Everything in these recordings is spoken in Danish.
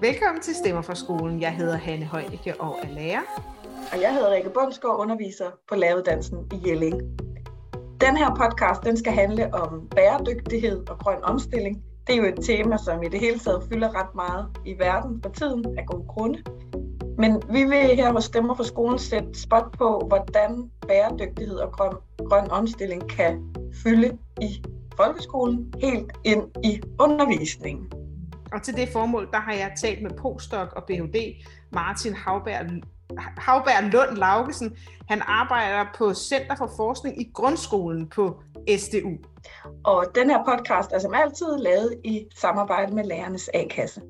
Velkommen til Stemmer fra skolen. Jeg hedder Hanne Højdeke og er lærer. Og jeg hedder Rikke Bundsgaard, underviser på læreruddannelsen i Jelling. Den her podcast den skal handle om bæredygtighed og grøn omstilling. Det er jo et tema, som i det hele taget fylder ret meget i verden for tiden af gode grunde. Men vi vil her hos Stemmer for skolen sætte spot på, hvordan bæredygtighed og grøn, grøn omstilling kan fylde i folkeskolen helt ind i undervisningen. Og til det formål, der har jeg talt med postdoc og Ph.D. Martin Havberg, Havberg Lund Laugesen. Han arbejder på Center for Forskning i Grundskolen på SDU. Og den her podcast er som altid lavet i samarbejde med Lærernes A-kasse.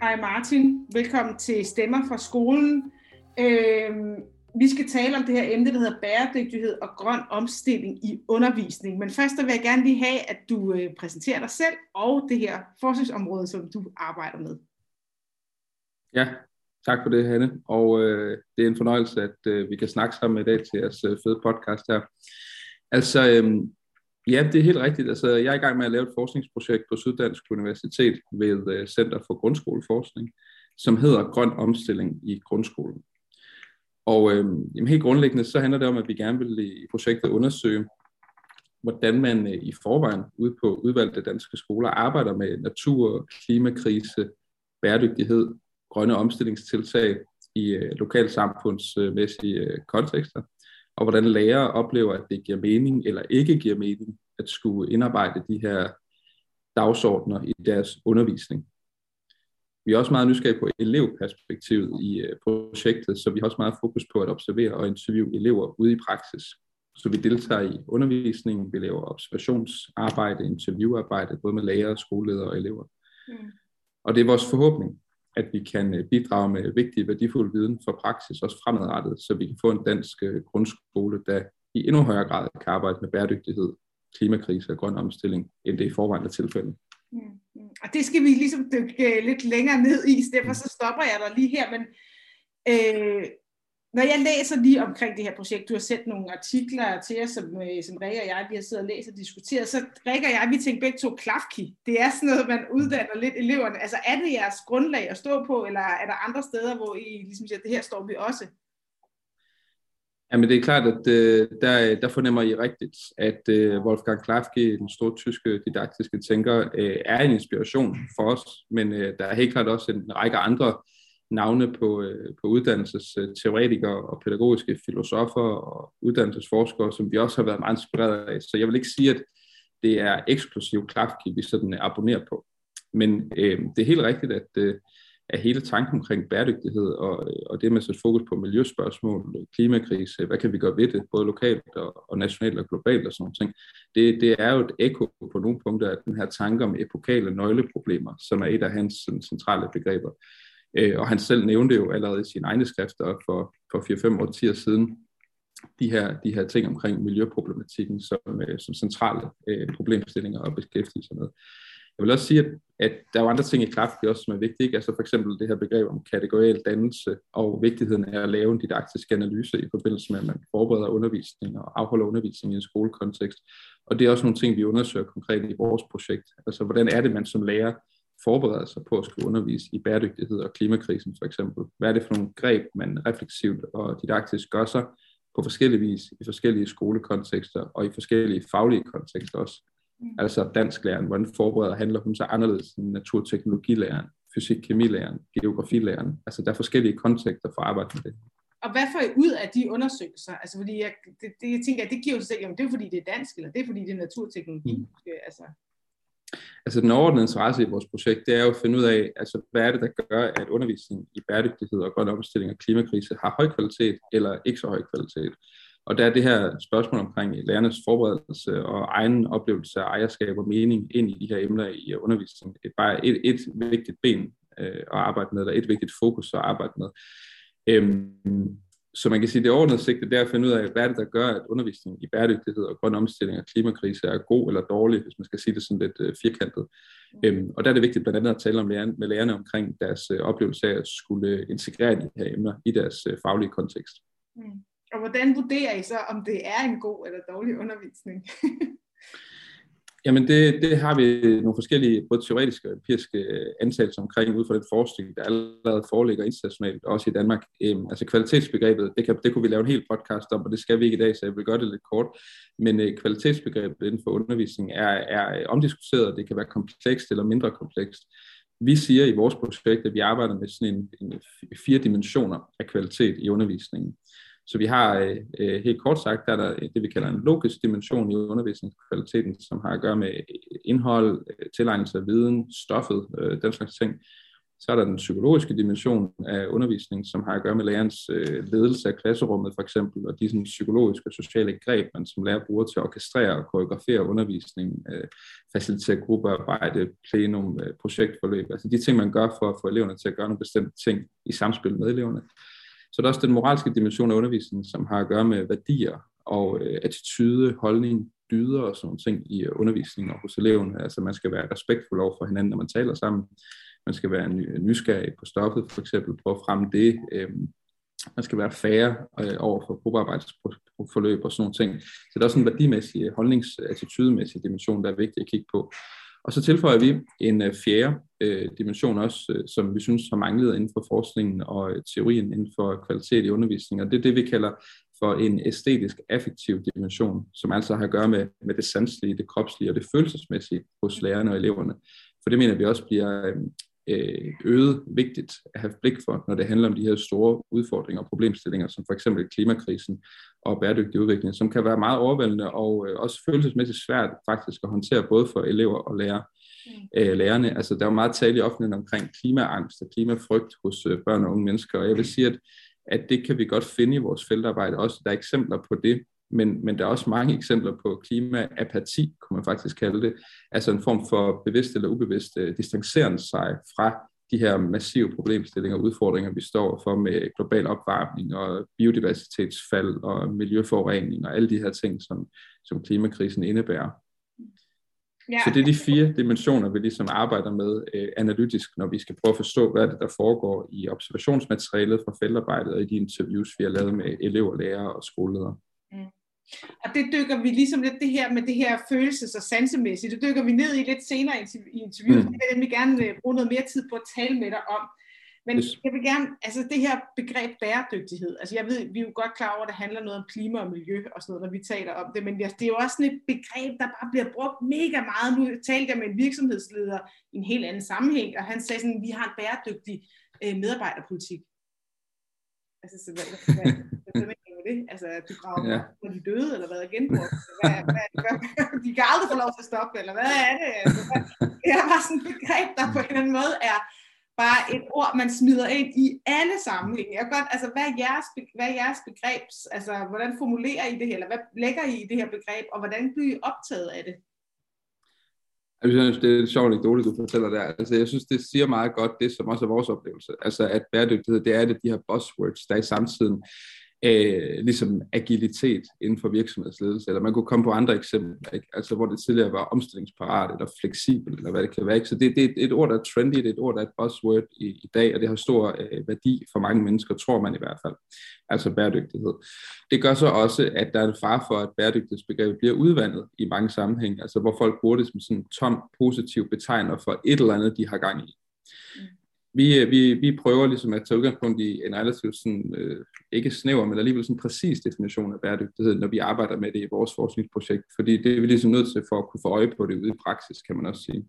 Hej Martin, velkommen til Stemmer fra skolen. Øhm, vi skal tale om det her emne, der hedder bæredygtighed og grøn omstilling i undervisning. Men først vil jeg gerne lige have, at du øh, præsenterer dig selv og det her forskningsområde, som du arbejder med. Ja, tak for det, Hanne. Og øh, det er en fornøjelse, at øh, vi kan snakke sammen i dag til jeres øh, fede podcast her. Altså, øh, ja, det er helt rigtigt. Altså, jeg er i gang med at lave et forskningsprojekt på Syddansk Universitet ved øh, Center for Grundskoleforskning, som hedder Grøn Omstilling i Grundskolen. Og øh, jamen helt grundlæggende så handler det om, at vi gerne vil i projektet undersøge, hvordan man øh, i forvejen ude på udvalgte danske skoler arbejder med natur, klimakrise, bæredygtighed, grønne omstillingstiltag i øh, lokalsamfundsmæssige øh, kontekster, og hvordan lærere oplever, at det giver mening eller ikke giver mening at skulle indarbejde de her dagsordner i deres undervisning. Vi er også meget nysgerrige på elevperspektivet i øh, projektet, så vi har også meget fokus på at observere og interviewe elever ude i praksis. Så vi deltager i undervisningen, vi laver observationsarbejde, interviewarbejde, både med lærere, skoleledere og elever. Mm. Og det er vores forhåbning, at vi kan øh, bidrage med vigtig, værdifuld viden for praksis, også fremadrettet, så vi kan få en dansk øh, grundskole, der i endnu højere grad kan arbejde med bæredygtighed, klimakrise og grøn omstilling, end det i forvejen er tilfældet. Mm, mm. Og det skal vi ligesom dykke øh, lidt længere ned i, så derfor så stopper jeg der lige her, men øh, når jeg læser lige omkring det her projekt, du har sendt nogle artikler til os, som, øh, som Rikke og jeg vi har siddet og læst og diskuteret, så Rikke og jeg, vi tænker begge to klafki. Det er sådan noget, man uddanner lidt eleverne. Altså er det jeres grundlag at stå på, eller er der andre steder, hvor I ligesom siger, det her står vi også? Jamen det er klart, at øh, der, der fornemmer I rigtigt, at øh, Wolfgang Klafke, den store tyske didaktiske tænker, øh, er en inspiration for os, men øh, der er helt klart også en række andre navne på, øh, på uddannelsesteoretikere og pædagogiske filosofer og uddannelsesforskere, som vi også har været meget inspireret af. Så jeg vil ikke sige, at det er eksklusivt Klafke, vi sådan abonnerer på. Men øh, det er helt rigtigt, at øh, af hele tanken omkring bæredygtighed og, øh, og det med at sætte fokus på miljøspørgsmål, klimakrise, hvad kan vi gøre ved det, både lokalt og, og nationalt og globalt og sådan noget. Det, det er jo et ekko på nogle punkter af den her tanke om epokale nøgleproblemer, som er et af hans sådan, centrale begreber. Øh, og han selv nævnte jo allerede i sine egne skrifter for, for 4-5 årtier siden, de her, de her ting omkring miljøproblematikken som, øh, som centrale øh, problemstillinger at beskæftige sig med. Jeg vil også sige, at, at der er jo andre ting i Klafke også, som er vigtige. Altså for eksempel det her begreb om kategoriel dannelse og vigtigheden af at lave en didaktisk analyse i forbindelse med, at man forbereder undervisning og afholder undervisning i en skolekontekst. Og det er også nogle ting, vi undersøger konkret i vores projekt. Altså hvordan er det, man som lærer forbereder sig på at skulle undervise i bæredygtighed og klimakrisen for eksempel? Hvad er det for nogle greb, man refleksivt og didaktisk gør sig på forskellige vis i forskellige skolekontekster og i forskellige faglige kontekster også? Mm. Altså dansklæreren, hvordan forbereder handler hun sig anderledes end naturteknologilæreren, fysik-kemilæreren, geografilæreren. Altså der er forskellige kontekster for at arbejde med det. Og hvad får I ud af de undersøgelser? Altså fordi jeg, det, det, jeg tænker, at det giver jo sig selv, jamen det er fordi det er dansk, eller det er fordi det er naturteknologi. Mm. Altså. altså den overordnede interesse i vores projekt, det er jo at finde ud af, altså hvad er det, der gør, at undervisning i bæredygtighed og grøn omstilling og klimakrise har høj kvalitet, eller ikke så høj kvalitet. Og der er det her spørgsmål omkring øh, lærernes forberedelse og egen oplevelse af ejerskab og mening ind i de her emner i øh, undervisningen. Det er bare et, et vigtigt ben øh, at arbejde med, eller et vigtigt fokus at arbejde med. Øhm, så man kan sige, at det overordnede sigte det er at finde ud af, hvad det, der gør, at undervisning i bæredygtighed og grøn omstilling og klimakrise er god eller dårlig, hvis man skal sige det sådan lidt øh, firkantet. Øhm, og der er det vigtigt blandt andet at tale om lærerne, med lærerne omkring deres øh, oplevelse af at skulle integrere de her emner i deres øh, faglige kontekst. Mm. Og hvordan vurderer I så, om det er en god eller dårlig undervisning? Jamen det, det har vi nogle forskellige både teoretiske og empiriske øh, antagelser omkring ud fra den forskning, der allerede foreligger internationalt, også i Danmark. Øhm, altså kvalitetsbegrebet, det, kan, det kunne vi lave en hel podcast om, og det skal vi ikke i dag, så jeg vil gøre det lidt kort. Men øh, kvalitetsbegrebet inden for undervisning er, er øh, omdiskuteret, det kan være komplekst eller mindre komplekst. Vi siger i vores projekt, at vi arbejder med sådan en, en fire dimensioner af kvalitet i undervisningen. Så vi har øh, øh, helt kort sagt, der er der det, vi kalder en logisk dimension i undervisningskvaliteten, som har at gøre med øh, indhold, øh, tilegnelse af viden, stoffet, øh, den slags ting. Så er der den psykologiske dimension af undervisning, som har at gøre med lærerens øh, ledelse af klasserummet for eksempel, og de sådan, psykologiske og sociale greb, man som lærer bruger til at orkestrere og koreografere undervisningen, øh, facilitere gruppearbejde, plenum, øh, projektforløb, altså de ting, man gør for at få eleverne til at gøre nogle bestemte ting i samspil med eleverne. Så er der også den moralske dimension af undervisningen, som har at gøre med værdier og øh, attitude, holdning, dyder og sådan ting i øh, undervisningen og hos eleverne. Altså man skal være respektfuld over for hinanden, når man taler sammen. Man skal være nysgerrig på stoffet, for eksempel, prøve at fremme det. Øh, man skal være færre øh, over for gruppearbejdsforløb og sådan nogle ting. Så der er også en værdimæssig, holdningsattitudemæssig dimension, der er vigtig at kigge på. Og så tilføjer vi en øh, fjerde øh, dimension også, øh, som vi synes har manglet inden for forskningen og øh, teorien inden for kvalitet i undervisning, og det er det, vi kalder for en æstetisk affektiv dimension, som altså har at gøre med, med det sanselige, det kropslige og det følelsesmæssige hos lærerne og eleverne. For det mener vi også bliver øh, øh øget vigtigt at have blik for, når det handler om de her store udfordringer og problemstillinger, som for eksempel klimakrisen og bæredygtig udvikling, som kan være meget overvældende og øh, også følelsesmæssigt svært faktisk at håndtere både for elever og lærere. Mm. Øh, lærerne. Altså, der er jo meget tale i offentligheden omkring klimaangst og klimafrygt hos øh, børn og unge mennesker, og jeg vil sige, at, at det kan vi godt finde i vores feltarbejde også. Der er eksempler på det, men, men der er også mange eksempler på klimaapati, kunne man faktisk kalde det, altså en form for bevidst eller ubevidst uh, distanceren sig fra de her massive problemstillinger og udfordringer, vi står for med global opvarmning og biodiversitetsfald og miljøforurening og alle de her ting, som, som klimakrisen indebærer. Ja. Så det er de fire dimensioner, vi ligesom arbejder med øh, analytisk, når vi skal prøve at forstå, hvad det der foregår i observationsmaterialet fra feltarbejdet og i de interviews, vi har lavet med elever, lærere og skoleledere. Mm. Og det dykker vi ligesom lidt det her med det her følelses- og sansemæssigt, det dykker vi ned i lidt senere i interviewet. Mm. Jeg vil gerne øh, bruge noget mere tid på at tale med dig om. Men yes. jeg vil gerne, altså det her begreb bæredygtighed, altså jeg ved, vi er jo godt klar over, at det handler noget om klima og miljø og sådan noget, når vi taler om det, men det er jo også sådan et begreb, der bare bliver brugt mega meget. Nu talte jeg med en virksomhedsleder i en helt anden sammenhæng, og han sagde sådan, vi har en bæredygtig øh, medarbejderpolitik. Altså, så hvad, hvad, hvad, hvad, det? Altså, at du graver ja. på de døde, eller hvad er genbrugt? Hvad, hvad, hvad, de kan aldrig få lov til at stoppe, eller hvad er det? Altså, det er bare sådan et begreb, der på en eller anden måde er bare et ord, man smider ind i alle sammenhænge. Jeg godt, altså, hvad er, jeres, hvad er jeres begreb? Altså, hvordan formulerer I det her? Eller hvad lægger I i det her begreb? Og hvordan bliver I optaget af det? Jeg synes, det er en sjov anekdote, du fortæller der. Altså, jeg synes, det siger meget godt det, som også er vores oplevelse. Altså, at bæredygtighed, det er det, de her buzzwords, der i samtiden øh, ligesom agilitet inden for virksomhedsledelse, eller man kunne komme på andre eksempler, ikke? altså hvor det tidligere var omstillingsparat, eller fleksibel, eller hvad det kan være. Ikke? Så det, det er et ord, der er trendy, det er et ord, der er et buzzword i, i dag, og det har stor øh, værdi for mange mennesker, tror man i hvert fald, altså bæredygtighed. Det gør så også, at der er en far for, at bæredygtighedsbegrebet bliver udvandet i mange sammenhænge, altså hvor folk bruger det som sådan tom positiv betegner for et eller andet, de har gang i. Mm. Vi, øh, vi, vi prøver ligesom at tage udgangspunkt i en relativt sådan, øh, ikke snæver, men alligevel sådan præcis definition af bæredygtighed, når vi arbejder med det i vores forskningsprojekt, fordi det er vi ligesom nødt til for at kunne få øje på det ude i praksis, kan man også sige.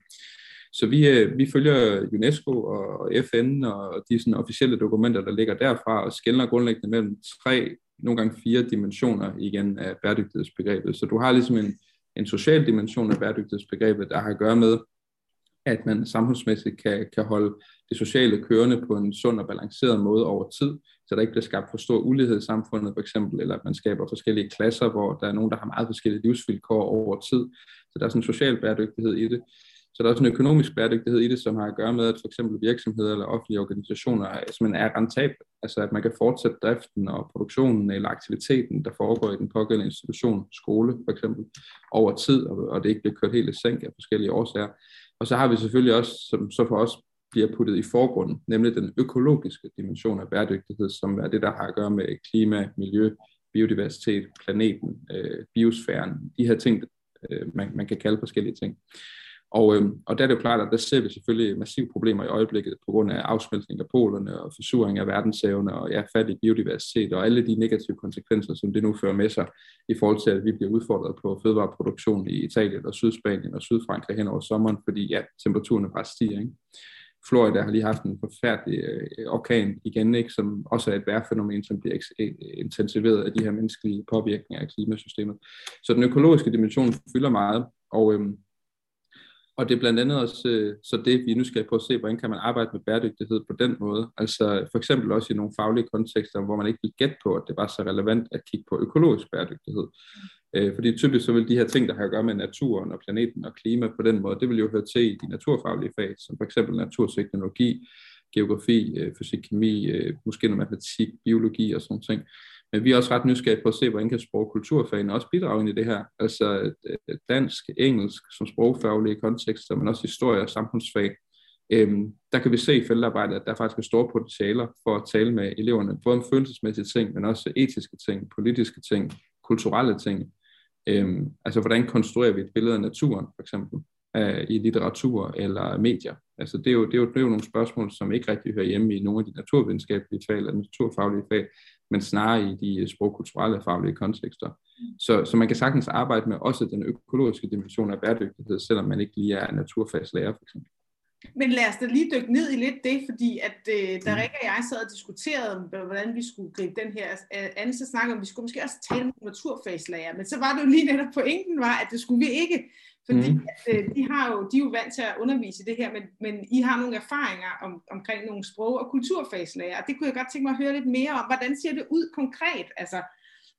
Så vi, øh, vi følger UNESCO og FN og de sådan officielle dokumenter, der ligger derfra, og skældner grundlæggende mellem tre, nogle gange fire dimensioner igen af bæredygtighedsbegrebet. Så du har ligesom en, en social dimension af bæredygtighedsbegrebet, der har at gøre med, at man samfundsmæssigt kan, kan holde det sociale kørende på en sund og balanceret måde over tid, så der ikke bliver skabt for stor ulighed i samfundet for eksempel, eller at man skaber forskellige klasser, hvor der er nogen, der har meget forskellige livsvilkår over tid. Så der er sådan en social bæredygtighed i det. Så der er også en økonomisk bæredygtighed i det, som har at gøre med, at for eksempel virksomheder eller offentlige organisationer simpelthen er rentable. Altså at man kan fortsætte driften og produktionen eller aktiviteten, der foregår i den pågældende institution, skole for eksempel, over tid, og det ikke bliver kørt helt i sænk af forskellige årsager. Og så har vi selvfølgelig også, som så for os bliver puttet i forgrunden, nemlig den økologiske dimension af bæredygtighed, som er det, der har at gøre med klima, miljø, biodiversitet, planeten, øh, biosfæren, de her ting, øh, man, man kan kalde forskellige ting. Og, øh, og der er det jo klart, at der ser vi selvfølgelig massive problemer i øjeblikket på grund af afsmeltning af polerne og forsuring af verdenshavene og ja, fattig biodiversitet og alle de negative konsekvenser, som det nu fører med sig i forhold til, at vi bliver udfordret på fødevareproduktion i Italien og Sydspanien og Sydfrankrig hen over sommeren, fordi ja, temperaturen bare stiger. Ikke? Florida har lige haft en forfærdelig øh, orkan igen, ikke, som også er et vejrfænomen, som bliver øh, intensiveret af de her menneskelige påvirkninger af klimasystemet. Så den økologiske dimension fylder meget, og øhm, og det er blandt andet også øh, så det, vi nu skal prøve at se, hvordan kan man arbejde med bæredygtighed på den måde. Altså for eksempel også i nogle faglige kontekster, hvor man ikke vil gætte på, at det var så relevant at kigge på økologisk bæredygtighed. Øh, fordi typisk så vil de her ting, der har at gøre med naturen og planeten og klima på den måde, det vil jo høre til i de naturfaglige fag, som for eksempel naturteknologi, geografi, øh, fysik, kemi, øh, måske noget matematik, biologi og sådan ting. Men vi er også ret nysgerrige på at se, hvordan kan sprog- og kulturfagene også bidrage ind i det her. Altså øh, dansk, engelsk som sprogfaglige kontekster, men også historie og samfundsfag. Øhm, der kan vi se i feltarbejdet, at der faktisk er store potentialer for at tale med eleverne, både om følelsesmæssige ting, men også etiske ting, politiske ting, kulturelle ting. Øhm, altså hvordan konstruerer vi et billede af naturen, for eksempel, øh, i litteratur eller medier. Altså det er, jo, det, er jo, det er jo nogle spørgsmål, som ikke rigtig hører hjemme i nogle af de naturvidenskabelige fag eller naturfaglige fag, men snarere i de sprogkulturelle faglige kontekster. Så, så man kan sagtens arbejde med også den økologiske dimension af bæredygtighed, selvom man ikke lige er naturfagslærer for eksempel. Men lad os da lige dykke ned i lidt det, fordi at øh, da mm. Rikke og jeg sad og diskuterede, hvordan vi skulle gribe den her anden, så snakkede om, vi skulle måske også tale om naturfagslærer, men så var det jo lige netop pointen var, at det skulle vi ikke, fordi mm. at, øh, de, har jo, de er jo vant til at undervise i det her, men, men I har nogle erfaringer om, omkring nogle sprog- og kulturfagslærer, og det kunne jeg godt tænke mig at høre lidt mere om. Hvordan ser det ud konkret? Altså,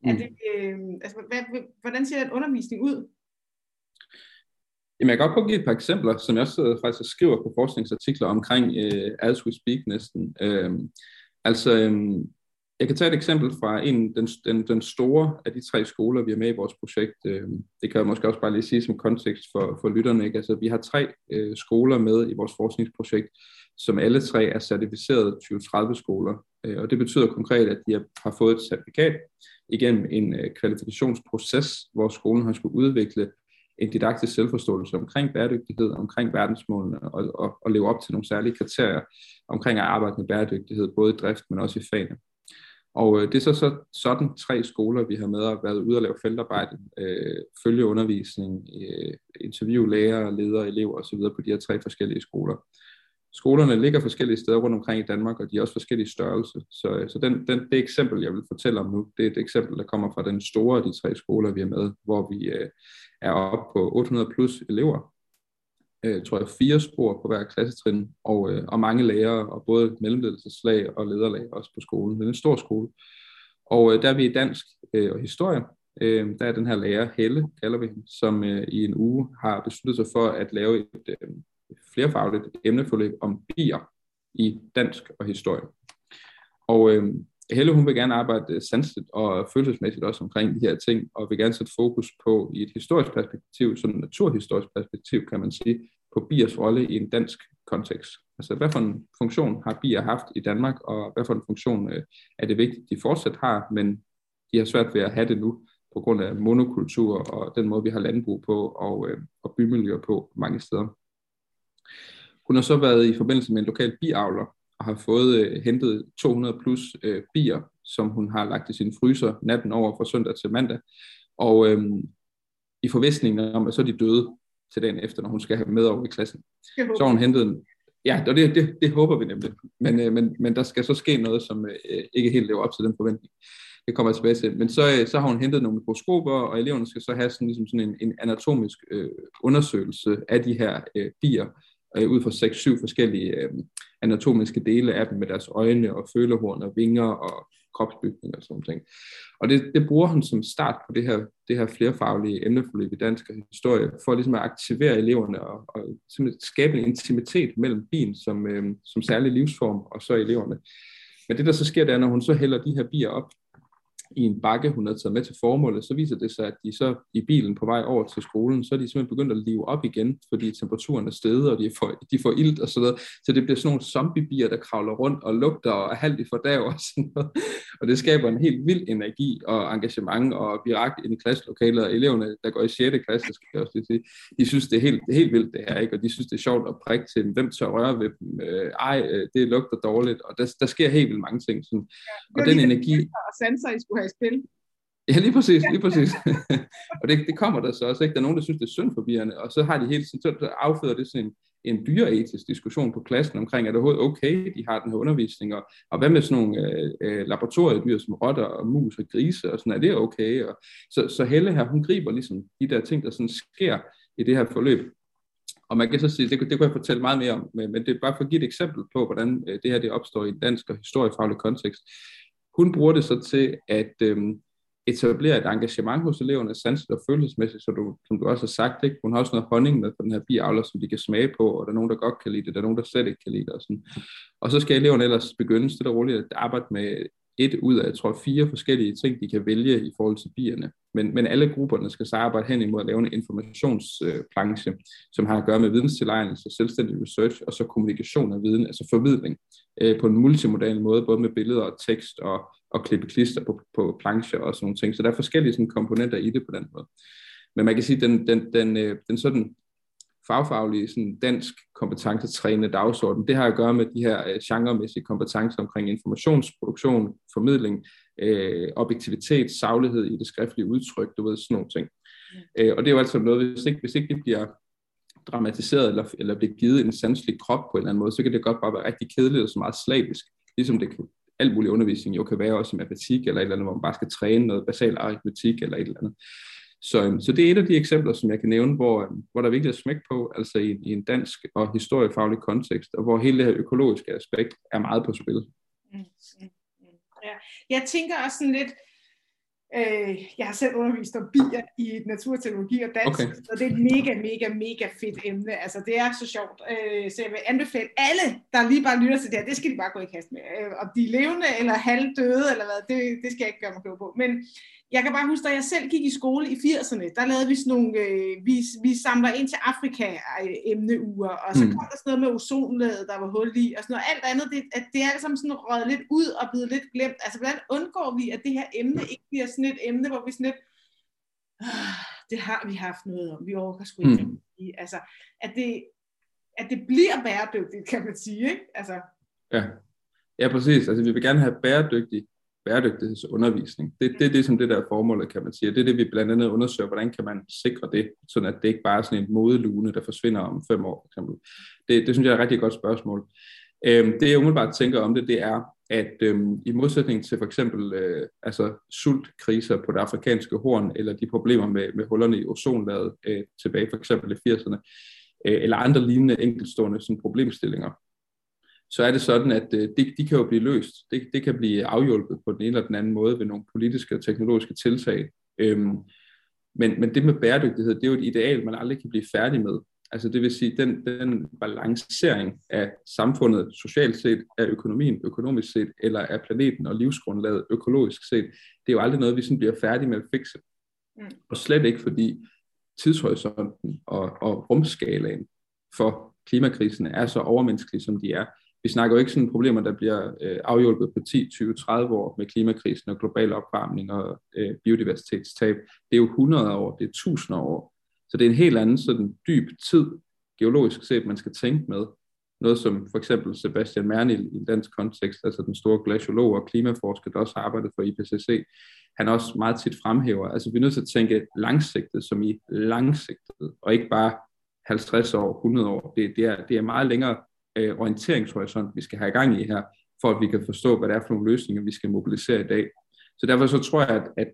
mm. er det, øh, altså hvad, hvordan ser den undervisning ud? Jamen, jeg kan godt prøve at give et par eksempler, som jeg også sidder faktisk skriver på forskningsartikler omkring øh, As We Speak næsten. Øh, altså, øh, jeg kan tage et eksempel fra en, den, den, den store af de tre skoler, vi har med i vores projekt. Øhm, det kan jeg måske også bare lige sige som kontekst for, for lytterne. Ikke? Altså, vi har tre øh, skoler med i vores forskningsprojekt, som alle tre er certificerede 2030 skoler. Øh, og det betyder konkret, at de har fået et certifikat igennem en øh, kvalifikationsproces, hvor skolen har skulle udvikle en didaktisk selvforståelse omkring bæredygtighed, omkring verdensmålene og, og, og leve op til nogle særlige kriterier omkring at arbejde med bæredygtighed, både i drift, men også i fagene. Og øh, det er så, så sådan tre skoler, vi har med at været ude og lave feltarbejde, øh, følge undervisning, øh, interview lærere, ledere, elever osv. på de her tre forskellige skoler. Skolerne ligger forskellige steder rundt omkring i Danmark, og de er også forskellige størrelse. Så, øh, så den, den, det eksempel, jeg vil fortælle om nu, det er et eksempel, der kommer fra den store af de tre skoler, vi er med, hvor vi øh, er oppe på 800 plus elever. Øh, tror jeg fire spor på hver klassetrin, og, øh, og mange lærere, og både mellemledelseslag og lederlag også på skolen. Det er en stor skole. Og øh, der er vi i dansk øh, og historie. Øh, der er den her lærer, Helle, kalder vi som øh, i en uge har besluttet sig for at lave et øh, flerfagligt emneforløb om bier i dansk og historie. Og øh, Helle, hun vil gerne arbejde øh, sanseligt og følelsesmæssigt også omkring de her ting, og vil gerne sætte fokus på i et historisk perspektiv, sådan et naturhistorisk perspektiv, kan man sige, på biers rolle i en dansk kontekst. Altså, hvad for en funktion har bier haft i Danmark, og hvad for en funktion øh, er det vigtigt, de fortsat har, men de har svært ved at have det nu, på grund af monokultur og den måde, vi har landbrug på og, øh, og bymiljøer på mange steder. Hun har så været i forbindelse med en lokal biavler, og har fået øh, hentet 200 plus øh, bier, som hun har lagt i sin fryser natten over fra søndag til mandag. Og øh, i forvisningen om, at så er de døde til dagen efter, når hun skal have med over i klassen. Så har hun hentet en, Ja, det, det, det håber vi nemlig. Men, øh, men, men der skal så ske noget, som øh, ikke helt lever op til den forventning. Det kommer jeg tilbage til. Men så, øh, så har hun hentet nogle mikroskoper, og eleverne skal så have sådan, ligesom sådan en, en anatomisk øh, undersøgelse af de her øh, bier, øh, ud fra 6-7 forskellige øh, anatomiske dele af dem med deres øjne og følehorn og vinger og kropsbygning og sådan noget. Og det, det bruger han som start på det her, det her flerfaglige emneforløb i dansk historie, for ligesom at aktivere eleverne og, og skabe en intimitet mellem bien som, øh, som særlig livsform og så eleverne. Men det der så sker, det er, når hun så hælder de her bier op i en bakke, hun havde taget med til formålet, så viser det sig, at de så i bilen på vej over til skolen, så er de simpelthen begyndt at live op igen, fordi temperaturen er steget, og de får, de får ilt og sådan noget. Så det bliver sådan nogle zombiebier, der kravler rundt og lugter og er halvt i fordag og sådan noget. Og det skaber en helt vild energi og engagement og virak i den klasselokale, og eleverne, der går i 6. klasse, skal jeg også sige, de synes, det er helt, helt vildt det her, ikke? og de synes, det er sjovt at prikke til dem, hvem tør røre ved dem, øh, ej, øh, det lugter dårligt, og der, der sker helt vildt mange ting. Sådan. Ja, og den energi... Og sanser, I skulle have i spil. Ja, lige præcis, lige præcis. og det, det kommer der så også, ikke? Der er nogen, der synes, det er synd for bierne, og så har de helt så afføder det sådan en, en dyreetisk diskussion på klassen omkring, er det overhovedet okay, de har den her undervisning, og, og hvad med sådan nogle øh, øh, laboratoriedyr som rotter og mus og grise, og sådan, er det okay? Og, så, så Helle her, hun griber ligesom de der ting, der sådan sker i det her forløb. Og man kan så sige, det, det kunne jeg fortælle meget mere om, men, men det er bare for at give et eksempel på, hvordan øh, det her det opstår i en dansk og historiefaglig kontekst. Hun bruger det så til at øhm, etablere et engagement hos eleverne, sanset og følelsesmæssigt, så du, som du også har sagt, ikke? hun har også noget honning med på den her biavler, som de kan smage på, og der er nogen, der godt kan lide det, der er nogen, der slet ikke kan lide det. Og, sådan. og så skal eleverne ellers begynde stille og roligt at arbejde med et ud af, jeg tror, fire forskellige ting, de kan vælge i forhold til bierne. Men, men alle grupperne skal så arbejde hen imod at lave en informationsplanche, øh, som har at gøre med videnstilegnelse, selvstændig research og så kommunikation af viden, altså formidling øh, på en multimodal måde, både med billeder og tekst og, og klippe klister på, på plancher og sådan nogle ting. Så der er forskellige sådan, komponenter i det på den måde. Men man kan sige, at den, den, den, øh, den sådan fagfaglige sådan dansk kompetencetrænende dagsorden, det har at gøre med de her øh, genremæssige kompetencer omkring informationsproduktion, formidling, øh, objektivitet, saglighed i det skriftlige udtryk, du ved, sådan nogle ting. Øh, og det er jo altså noget, hvis ikke, hvis ikke det bliver dramatiseret eller, eller bliver givet en sanselig krop på en eller anden måde, så kan det godt bare være rigtig kedeligt og så meget slavisk, ligesom det kan, alt mulig undervisning jo kan være også i matematik eller et eller andet, hvor man bare skal træne noget basal aritmetik eller et eller andet. Så, øhm, så det er et af de eksempler, som jeg kan nævne, hvor, øhm, hvor der er vigtigt at smække på, altså i, i en dansk og historiefaglig kontekst, og hvor hele det her økologiske aspekt er meget på spil. Mm, mm. Ja. Jeg tænker også sådan lidt, Øh, jeg har selv undervist om bier i naturteknologi og dansk, okay. så det er et mega, mega, mega fedt emne. Altså, det er så sjovt. Øh, så jeg vil anbefale alle, der lige bare lytter til det her, det skal de bare gå i kast med. Øh, om de er levende eller halvdøde, eller hvad, det, det skal jeg ikke gøre mig klog på. Men jeg kan bare huske, da jeg selv gik i skole i 80'erne, der lavede vi sådan nogle, øh, vi, vi samler ind til Afrika øh, emneuger, og så mm. kom der sådan noget med ozonlaget, der var hul i, og sådan noget. Alt andet, det, at det er alt sammen sådan røget lidt ud og blevet lidt glemt. Altså, hvordan undgår vi, at det her emne ikke bliver sådan et emne, hvor vi sådan lidt, ah, det har vi haft noget om, vi overgår sgu ikke mm. Altså, at det, at det bliver bæredygtigt, kan man sige, ikke? Altså. Ja. ja, præcis. Altså, vi vil gerne have bæredygtigt bæredygtighedsundervisning. Det, det er det, som det der formålet, kan man sige. Det er det, vi blandt andet undersøger, hvordan kan man sikre det, sådan at det ikke bare er sådan en modelune, der forsvinder om fem år, for eksempel. Det, det synes jeg er et rigtig godt spørgsmål. Øhm, det jeg umiddelbart tænker om det, det er, at øhm, i modsætning til for eksempel øh, altså sultkriser på det afrikanske horn, eller de problemer med, med hullerne i ozonlaget øh, tilbage for eksempel i 80'erne, øh, eller andre lignende enkeltstående sådan, problemstillinger, så er det sådan, at øh, det, de kan jo blive løst. Det, det kan blive afhjulpet på den ene eller den anden måde ved nogle politiske og teknologiske tiltag. Øhm, men, men det med bæredygtighed, det er jo et ideal, man aldrig kan blive færdig med. Altså det vil sige, den, den balancering af samfundet socialt set, af økonomien økonomisk set, eller af planeten og livsgrundlaget økologisk set, det er jo aldrig noget, vi sådan bliver færdige med at fikse. Mm. Og slet ikke fordi tidshorisonten og, og rumskalaen for klimakrisen er så overmenneskelige, som de er vi snakker jo ikke sådan problemer, der bliver øh, afhjulpet på 10, 20, 30 år med klimakrisen og global opvarmning og øh, biodiversitetstab. Det er jo 100 år, det er 1000 år. Så det er en helt anden sådan dyb tid, geologisk set, man skal tænke med. Noget som for eksempel Sebastian Mernil i dansk kontekst, altså den store glaciolog og klimaforsker, der også har arbejdet for IPCC, han også meget tit fremhæver. Altså vi er nødt til at tænke langsigtet som i langsigtet, og ikke bare 50 år, 100 år. Det, det, er, det er meget længere øh, orienteringshorisont, vi skal have gang i her, for at vi kan forstå, hvad det er for nogle løsninger, vi skal mobilisere i dag. Så derfor så tror jeg, at, at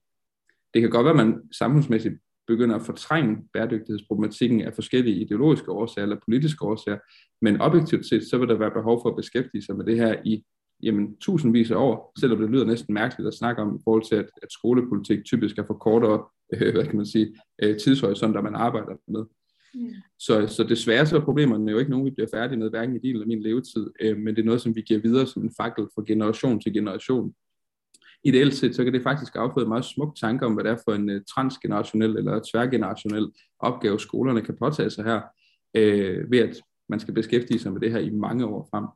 det kan godt være, at man samfundsmæssigt begynder at fortrænge bæredygtighedsproblematikken af forskellige ideologiske årsager eller politiske årsager, men objektivt set, så vil der være behov for at beskæftige sig med det her i jamen, tusindvis af år, selvom det lyder næsten mærkeligt at snakke om i forhold til, at, at skolepolitik typisk er for kortere øh, hvad kan man sige, øh, tidshorisonter, man arbejder med. Mm. Så, så desværre så er problemerne jo ikke nogen, vi bliver færdige med, hverken i din eller min levetid, øh, men det er noget, som vi giver videre som en fakkel fra generation til generation. ideelt set, så kan det faktisk afføde meget smuk tanke om, hvad det er for en uh, transgenerationel eller tværgenerationel opgave, skolerne kan påtage sig her, øh, ved at man skal beskæftige sig med det her i mange år frem.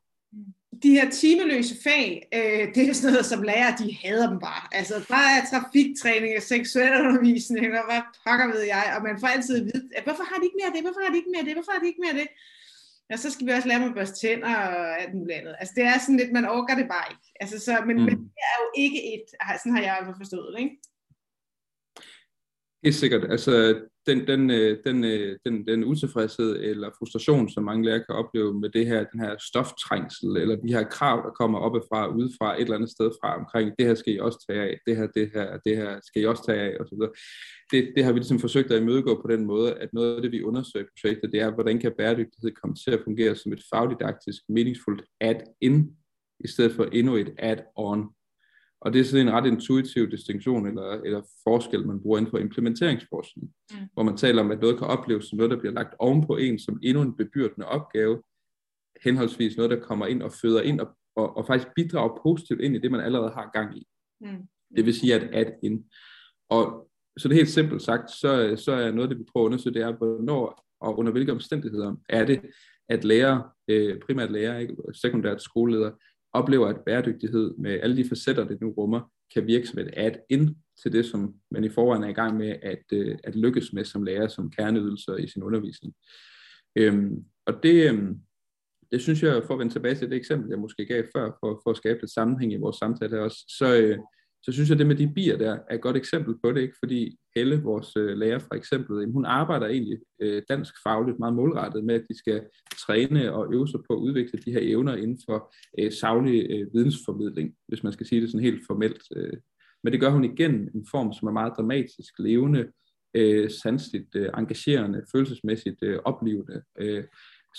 De her timeløse fag, øh, det er sådan noget, som lærer, de hader dem bare. Altså, bare er trafiktræning og seksuel undervisning, og hvad pakker ved jeg, og man får altid at vide, at hvorfor har de ikke mere af det, hvorfor har de ikke mere af det, hvorfor har de ikke mere af det? Ja, så skal vi også lære dem at børste tænder og alt muligt andet. Altså, det er sådan lidt, man overgår det bare ikke. Altså, så, men, mm. men det er jo ikke et, sådan har jeg i forstået det, ikke? Helt sikkert. Altså, den, den, øh, den, øh, den, den utilfredshed eller frustration, som mange lærere kan opleve med det her, den her stoftrængsel, eller de her krav, der kommer oppefra, udefra, et eller andet sted fra omkring, det her skal I også tage af, det her, det her, det her skal I også tage af, osv. Det, det har vi ligesom forsøgt at imødegå på den måde, at noget af det, vi undersøger i projektet, det er, hvordan kan bæredygtighed komme til at fungere som et fagdidaktisk, meningsfuldt add-in, i stedet for endnu et add-on. Og det er sådan en ret intuitiv distinktion eller, eller forskel, man bruger inden for implementeringsforskning, mm. hvor man taler om, at noget kan opleves som noget, der bliver lagt ovenpå en som endnu en bebyrdende opgave, henholdsvis noget, der kommer ind og føder ind og, og, og faktisk bidrager positivt ind i det, man allerede har gang i. Mm. Det vil sige at add in. Og så det er helt simpelt sagt, så, så er noget, det vi prøver at undersøge, det er, hvornår og under hvilke omstændigheder er det, at lærer, øh, primært lærer, ikke, sekundært skoleleder, oplever, at bæredygtighed med alle de facetter, det nu rummer, kan virke som et add-in til det, som man i forvejen er i gang med at, øh, at lykkes med som lærer, som kerneydelser i sin undervisning. Øhm, og det, øhm, det synes jeg, for at vende tilbage til det eksempel, jeg måske gav før, for, for at skabe et sammenhæng i vores samtale også, så, øh, så synes jeg, det med de bier der er et godt eksempel på det, ikke? fordi Helle, vores øh, lærer for eksempel, hun arbejder egentlig øh, dansk fagligt meget målrettet med, at de skal træne og øve sig på at udvikle de her evner inden for øh, savlig øh, vidensformidling, hvis man skal sige det sådan helt formelt. Øh. Men det gør hun igen en form, som er meget dramatisk, levende, øh, sandsligt, øh, engagerende, følelsesmæssigt øh, oplevende øh,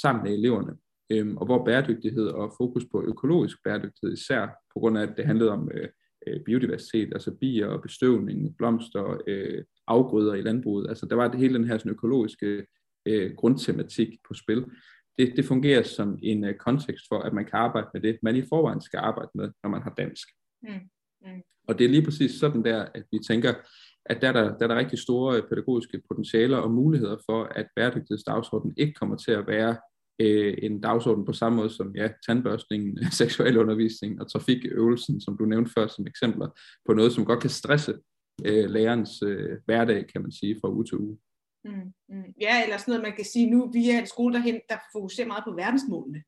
sammen med eleverne. Øhm, og hvor bæredygtighed og fokus på økologisk bæredygtighed især, på grund af at det handlede om øh, øh, biodiversitet, altså bier og bestøvning, blomster, øh, afgrøder i landbruget. Altså der var det hele den her sådan, økologiske øh, grundtematik på spil. Det, det fungerer som en øh, kontekst for, at man kan arbejde med det, man i forvejen skal arbejde med, når man har dansk. Mm. Mm. Og det er lige præcis sådan der, at vi tænker, at der er der, der, er der rigtig store pædagogiske potentialer og muligheder for, at bæredygtighedsdagsordenen ikke kommer til at være øh, en dagsorden på samme måde som ja, tandbørstningen, seksualundervisning og trafikøvelsen, som du nævnte før som eksempler, på noget, som godt kan stresse øh, lærerens øh, hverdag, kan man sige, fra uge til uge. Mm, mm. Ja, eller sådan noget, man kan sige, nu vi er en skole, derhen, der fokuserer meget på verdensmålene.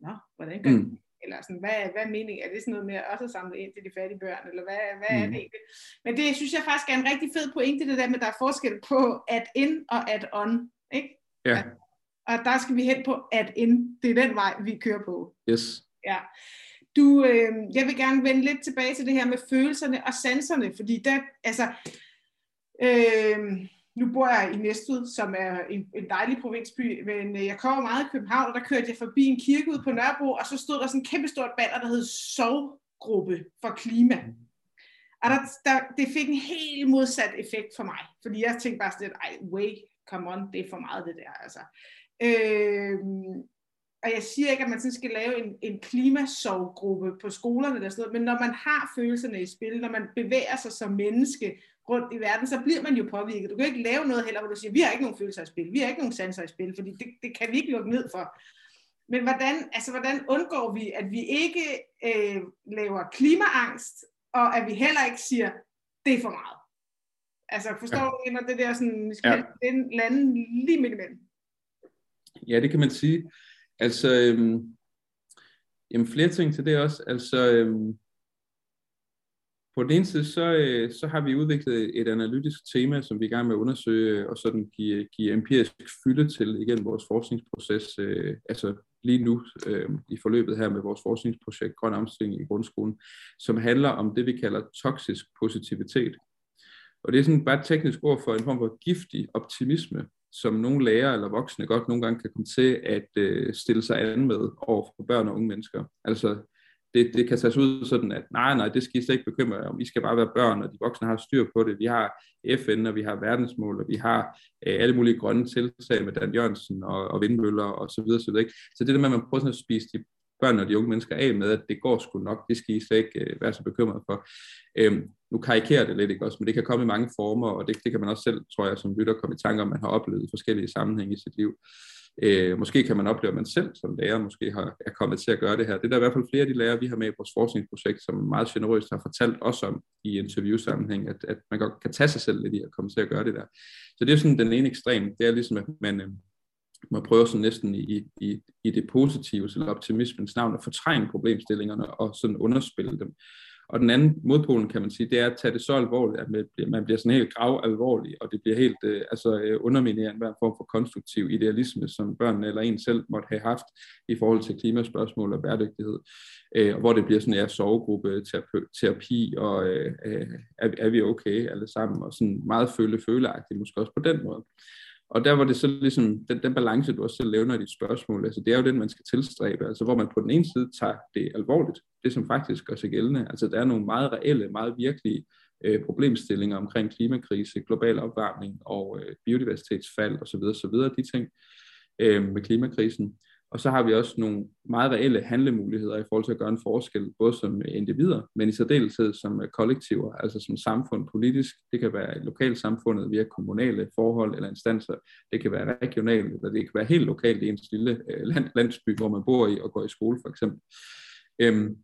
Nå, hvordan gør mm. Eller sådan, hvad, hvad er meningen? Er det sådan noget med at også samle ind til de fattige børn? Eller hvad, hvad mm. er det egentlig? Men det synes jeg faktisk er en rigtig fed pointe, det der med, at der er forskel på at in og at on. Ikke? Ja. At og der skal vi hen på at in. Det er den vej, vi kører på. Yes. Ja. Du, øh, jeg vil gerne vende lidt tilbage til det her med følelserne og sanserne, fordi der, altså, øh, nu bor jeg i Næstved, som er en, en dejlig provinsby, men øh, jeg kommer meget i København, og der kørte jeg forbi en kirke ud på Nørrebro, og så stod der sådan en kæmpe stort banner, der hed Sovgruppe for Klima. Og der, der, det fik en helt modsat effekt for mig, fordi jeg tænkte bare sådan lidt, ej, wait, come on, det er for meget det der, altså. Øh, og jeg siger ikke, at man sådan skal lave en, en klimasovgruppe på skolerne eller sådan noget, men når man har følelserne i spil, når man bevæger sig som menneske rundt i verden, så bliver man jo påvirket. Du kan ikke lave noget heller, hvor du siger, vi har ikke nogen følelser i spil, vi har ikke nogen sanser i spil, fordi det, det kan vi ikke lukke ned for. Men hvordan, altså, hvordan undgår vi, at vi ikke øh, laver klimaangst, og at vi heller ikke siger, det er for meget? Altså forstår ja. du, når det der sådan, vi skal ja. lande lige midt imellem? Ja, det kan man sige. Altså, øhm, jamen flere ting til det også. Altså, øhm, på den ene side, så, øh, så har vi udviklet et analytisk tema, som vi er i gang med at undersøge øh, og sådan give, give empirisk fylde til igennem vores forskningsproces, øh, altså lige nu øh, i forløbet her med vores forskningsprojekt Grøn Omstilling i grundskolen, som handler om det, vi kalder toksisk positivitet. Og det er sådan bare et teknisk ord for en form for giftig optimisme, som nogle lærere eller voksne godt nogle gange kan komme til at øh, stille sig an med over for børn og unge mennesker. Altså, det, det kan tages ud sådan, at nej, nej, det skal I slet ikke bekymre jer om. I skal bare være børn, og de voksne har styr på det. Vi har FN, og vi har verdensmål, og vi har øh, alle mulige grønne tiltag med Dan Jørgensen og, og vindmøller og så videre, så videre. Ikke? Så det der med, at man prøver sådan at spise de børn og de unge mennesker af med, at det går sgu nok, det skal I slet ikke øh, være så bekymret for. Øhm, nu karikerer det lidt, ikke også, men det kan komme i mange former, og det, det kan man også selv, tror jeg, som lytter komme i tanke om, man har oplevet i forskellige sammenhænge i sit liv. Øh, måske kan man opleve, at man selv som lærer måske har, er kommet til at gøre det her. Det er der i hvert fald flere af de lærere, vi har med i vores forskningsprojekt, som meget generøst har fortalt os om i interviewsammenhæng, at, at man godt kan tage sig selv lidt i at komme til at gøre det der. Så det er sådan den ene ekstrem. Det er ligesom, at man, øh, man prøver sådan næsten i, i, i det positive, eller optimismens navn, at fortrænge problemstillingerne og sådan underspille dem. Og den anden modpolen, kan man sige, det er at tage det så alvorligt, at man bliver, man bliver sådan helt grav alvorlig, og det bliver helt øh, altså, øh, underminerende hver form for konstruktiv idealisme, som børnene eller en selv måtte have haft i forhold til klimaspørgsmål og bæredygtighed. Øh, hvor det bliver sådan, ja, sovegruppe, terapi, terapi og øh, øh, er, er vi okay alle sammen, og sådan meget føle-føleagtigt måske også på den måde. Og der var det så ligesom, den, den balance, du også selv levner i dit spørgsmål, altså det er jo den, man skal tilstræbe, altså hvor man på den ene side tager det alvorligt, det som faktisk gør sig gældende, altså der er nogle meget reelle, meget virkelige øh, problemstillinger omkring klimakrise, global opvarmning og øh, biodiversitetsfald osv., osv., de ting øh, med klimakrisen. Og så har vi også nogle meget reelle handlemuligheder i forhold til at gøre en forskel, både som individer, men i særdeleshed som øh, kollektiver, altså som samfund politisk. Det kan være lokalsamfundet via kommunale forhold eller instanser. Det kan være regionalt, eller det kan være helt lokalt i ens lille øh, land, landsby, hvor man bor i og går i skole for eksempel. Øhm,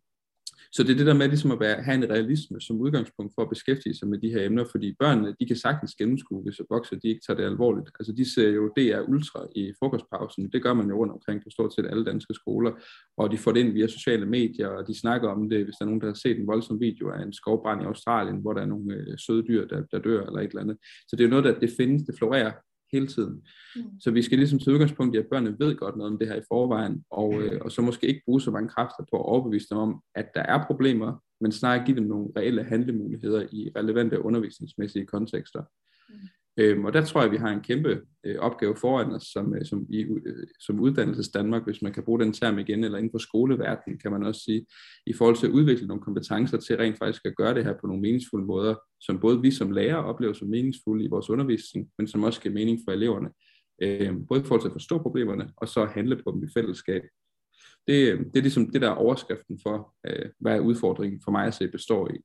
så det er det der med ligesom at være, have en realisme som udgangspunkt for at beskæftige sig med de her emner, fordi børnene, de kan sagtens gennemskue, hvis bokser, de ikke tager det alvorligt. Altså de ser jo DR Ultra i frokostpausen, det gør man jo rundt omkring på stort set alle danske skoler, og de får det ind via sociale medier, og de snakker om det, hvis der er nogen, der har set en voldsom video af en skovbrand i Australien, hvor der er nogle øh, søde dyr, der, der dør eller et eller andet. Så det er jo noget, der det findes, det florerer hele tiden. Mm. Så vi skal ligesom til udgangspunkt i, at børnene ved godt noget om det her i forvejen, og, øh, og så måske ikke bruge så mange kræfter på at overbevise dem om, at der er problemer, men snarere give dem nogle reelle handlemuligheder i relevante undervisningsmæssige kontekster. Mm. Øhm, og der tror jeg, vi har en kæmpe øh, opgave foran os som, øh, som, i, øh, som uddannelses Danmark, hvis man kan bruge den term igen, eller inden for skoleverdenen, kan man også sige, i forhold til at udvikle nogle kompetencer til rent faktisk at gøre det her på nogle meningsfulde måder, som både vi som lærere oplever som meningsfulde i vores undervisning, men som også giver mening for eleverne. Øh, både i forhold til at forstå problemerne, og så handle på dem i fællesskab. Det, øhm, det er ligesom det, der er overskriften for, øh, hvad udfordringen for mig at se består i.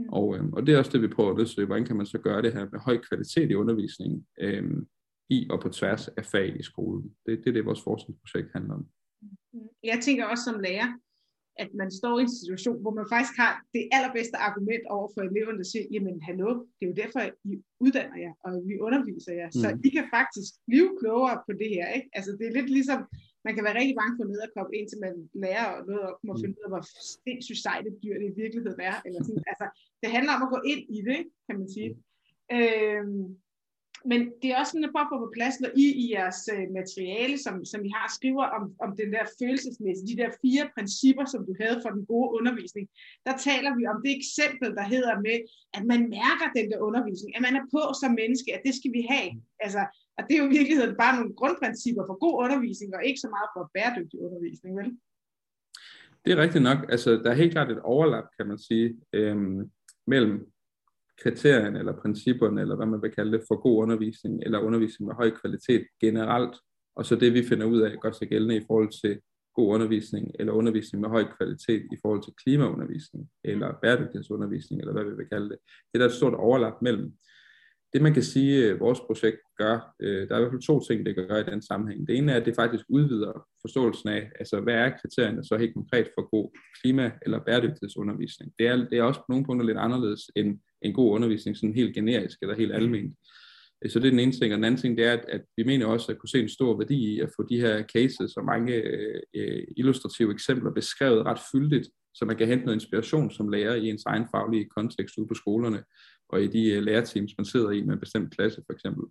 Mm. Og, øh, og det er også det, vi prøver at løse. Hvordan kan man så gøre det her med høj kvalitet i undervisningen øh, i og på tværs af fag i skolen? Det, det er det, vores forskningsprojekt handler om. Mm. Jeg tænker også som lærer, at man står i en situation, hvor man faktisk har det allerbedste argument over for eleverne, der siger, jamen hallo, det er jo derfor, I uddanner jer, og vi underviser jer, så mm. I kan faktisk blive klogere på det her. Ikke? Altså det er lidt ligesom, man kan være rigtig bange for nederkop, indtil man lærer noget op, og finde ud af, hvor sindssygt sejt et dyr det i virkeligheden er. Eller sådan. Altså, det handler om at gå ind i det, kan man sige. Øhm, men det er også sådan, at at få på plads, når I i jeres øh, materiale, som, som I har, skriver om, om den der følelsesmæssige, de der fire principper, som du havde for den gode undervisning, der taler vi om det eksempel, der hedder med, at man mærker den der undervisning, at man er på som menneske, at det skal vi have. Altså, og det er jo i virkeligheden bare nogle grundprincipper for god undervisning, og ikke så meget for bæredygtig undervisning, vel? Det er rigtigt nok. Altså, der er helt klart et overlap, kan man sige, øhm, mellem kriterierne eller principperne, eller hvad man vil kalde det, for god undervisning, eller undervisning med høj kvalitet generelt, og så det, vi finder ud af, gør sig gældende i forhold til god undervisning, eller undervisning med høj kvalitet i forhold til klimaundervisning, eller bæredygtighedsundervisning, eller hvad vi vil kalde det. Det er der et stort overlap mellem det man kan sige, øh, vores projekt gør, øh, der er i hvert fald to ting, det gør i den sammenhæng. Det ene er, at det faktisk udvider forståelsen af, altså hvad er kriterierne så helt konkret for god klima- eller bæredygtighedsundervisning. Det er, det er også på nogle punkter lidt anderledes end en god undervisning, sådan helt generisk eller helt almindeligt. Så det er den ene ting. Og den anden ting, det er, at, at vi mener også at kunne se en stor værdi i at få de her cases og mange øh, øh illustrative eksempler beskrevet ret fyldigt, så man kan hente noget inspiration som lærer i ens egen faglige kontekst ude på skolerne, og i de øh, lærerteams, man sidder i med en bestemt klasse for eksempel.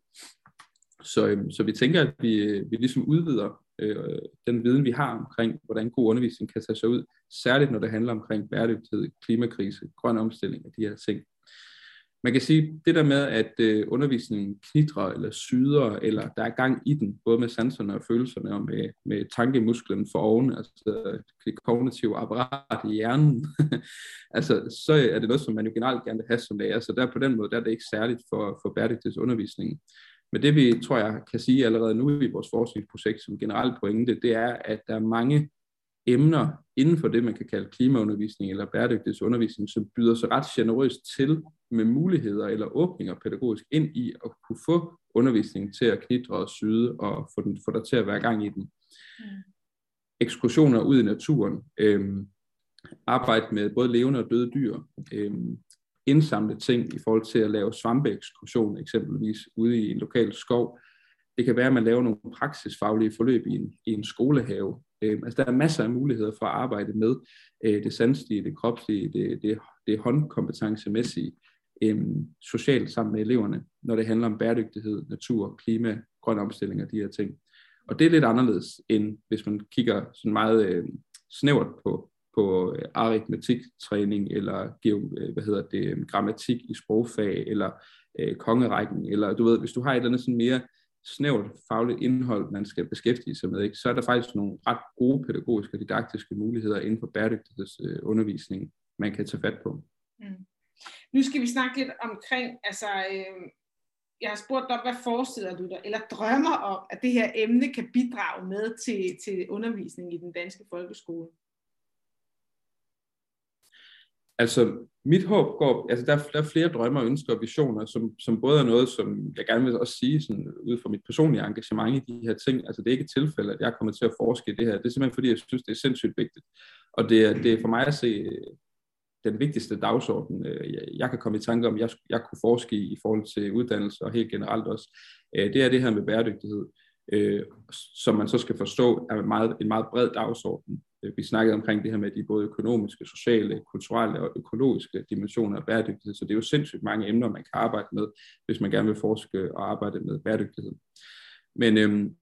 Så, øhm, så vi tænker, at vi, øh, vi ligesom udvider øh, den viden, vi har omkring, hvordan god undervisning kan tage sig ud, særligt når det handler omkring bæredygtighed, klimakrise, grøn omstilling og de her ting man kan sige, det der med, at øh, undervisningen knitrer eller syder, eller der er gang i den, både med sanserne og følelserne, og med, med tankemusklen for oven, altså det kognitive apparat i hjernen, altså så er det noget, som man jo generelt gerne vil have som lærer, så der på den måde, der er det ikke særligt for, for bæredygtighedsundervisningen. Men det vi, tror jeg, kan sige allerede nu i vores forskningsprojekt som generelt pointe, det er, at der er mange emner inden for det, man kan kalde klimaundervisning eller bæredygtighedsundervisning, som byder sig ret generøst til med muligheder eller åbninger pædagogisk ind i at kunne få undervisningen til at knitre og syde og få, den, få dig til at være gang i den. Mm. Ekskursioner ud i naturen, øhm, arbejde med både levende og døde dyr, øhm, indsamle ting i forhold til at lave svampeekskursion eksempelvis ude i en lokal skov. Det kan være, at man laver nogle praksisfaglige forløb i en, i en skolehave. Øh, altså der er masser af muligheder for at arbejde med øh, det sandslige, det kropslige, det, det, det håndkompetencemæssige, øh, socialt sammen med eleverne, når det handler om bæredygtighed, natur, klima, grøn omstilling og de her ting. Og det er lidt anderledes, end hvis man kigger sådan meget øh, snævert på på øh, aritmetiktræning, eller geo, øh, hvad hedder det, grammatik i sprogfag, eller øh, kongerækken, eller du ved, hvis du har et eller andet sådan mere snævert fagligt indhold, man skal beskæftige sig med, ikke, så er der faktisk nogle ret gode pædagogiske og didaktiske muligheder inden for bæredygtighedsundervisning, øh, man kan tage fat på. Mm. Nu skal vi snakke lidt omkring, altså, øh, jeg har spurgt dig, hvad forestiller du dig, eller drømmer om, at det her emne kan bidrage med til, til undervisning i den danske folkeskole? Altså, mit håb går, altså der, der er flere drømme og ønsker og visioner, som, som både er noget, som jeg gerne vil også sige, sådan, ud fra mit personlige engagement i de her ting. Altså, det er ikke et tilfælde, at jeg kommer til at forske i det her. Det er simpelthen, fordi jeg synes, det er sindssygt vigtigt. Og det er, det er for mig at se øh, den vigtigste dagsorden, øh, jeg, jeg kan komme i tanke om, jeg, jeg kunne forske i, i forhold til uddannelse og helt generelt også. Øh, det er det her med bæredygtighed, som man så skal forstå er meget, en meget bred dagsorden Øh, vi snakkede omkring det her med de både økonomiske, sociale, kulturelle og økologiske dimensioner af bæredygtighed, så det er jo sindssygt mange emner, man kan arbejde med, hvis man gerne vil forske og arbejde med bæredygtighed. Men, øhm,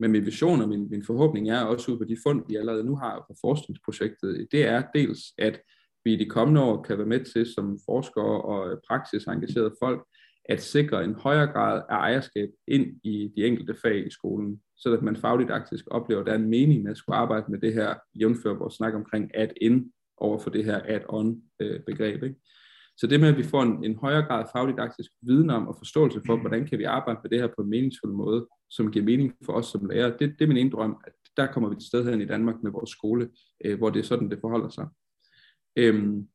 men min vision og min, min forhåbning er også ud på de fund, vi allerede nu har på forskningsprojektet, det er dels, at vi i de kommende år kan være med til som forskere og praksisengagerede folk, at sikre en højere grad af ejerskab ind i de enkelte fag i skolen så at man fagdidaktisk oplever, at der er en mening med at skulle arbejde med det her, jævnfør vores snak omkring add-in over for det her add-on-begreb. Øh, ikke? Så det med, at vi får en, en højere grad af fagdidaktisk viden om og forståelse for, hvordan kan vi arbejde med det her på en meningsfuld måde, som giver mening for os som lærere, det, det er min ene drøm, at der kommer vi til sted her i Danmark med vores skole, øh, hvor det er sådan, det forholder sig. Øhm,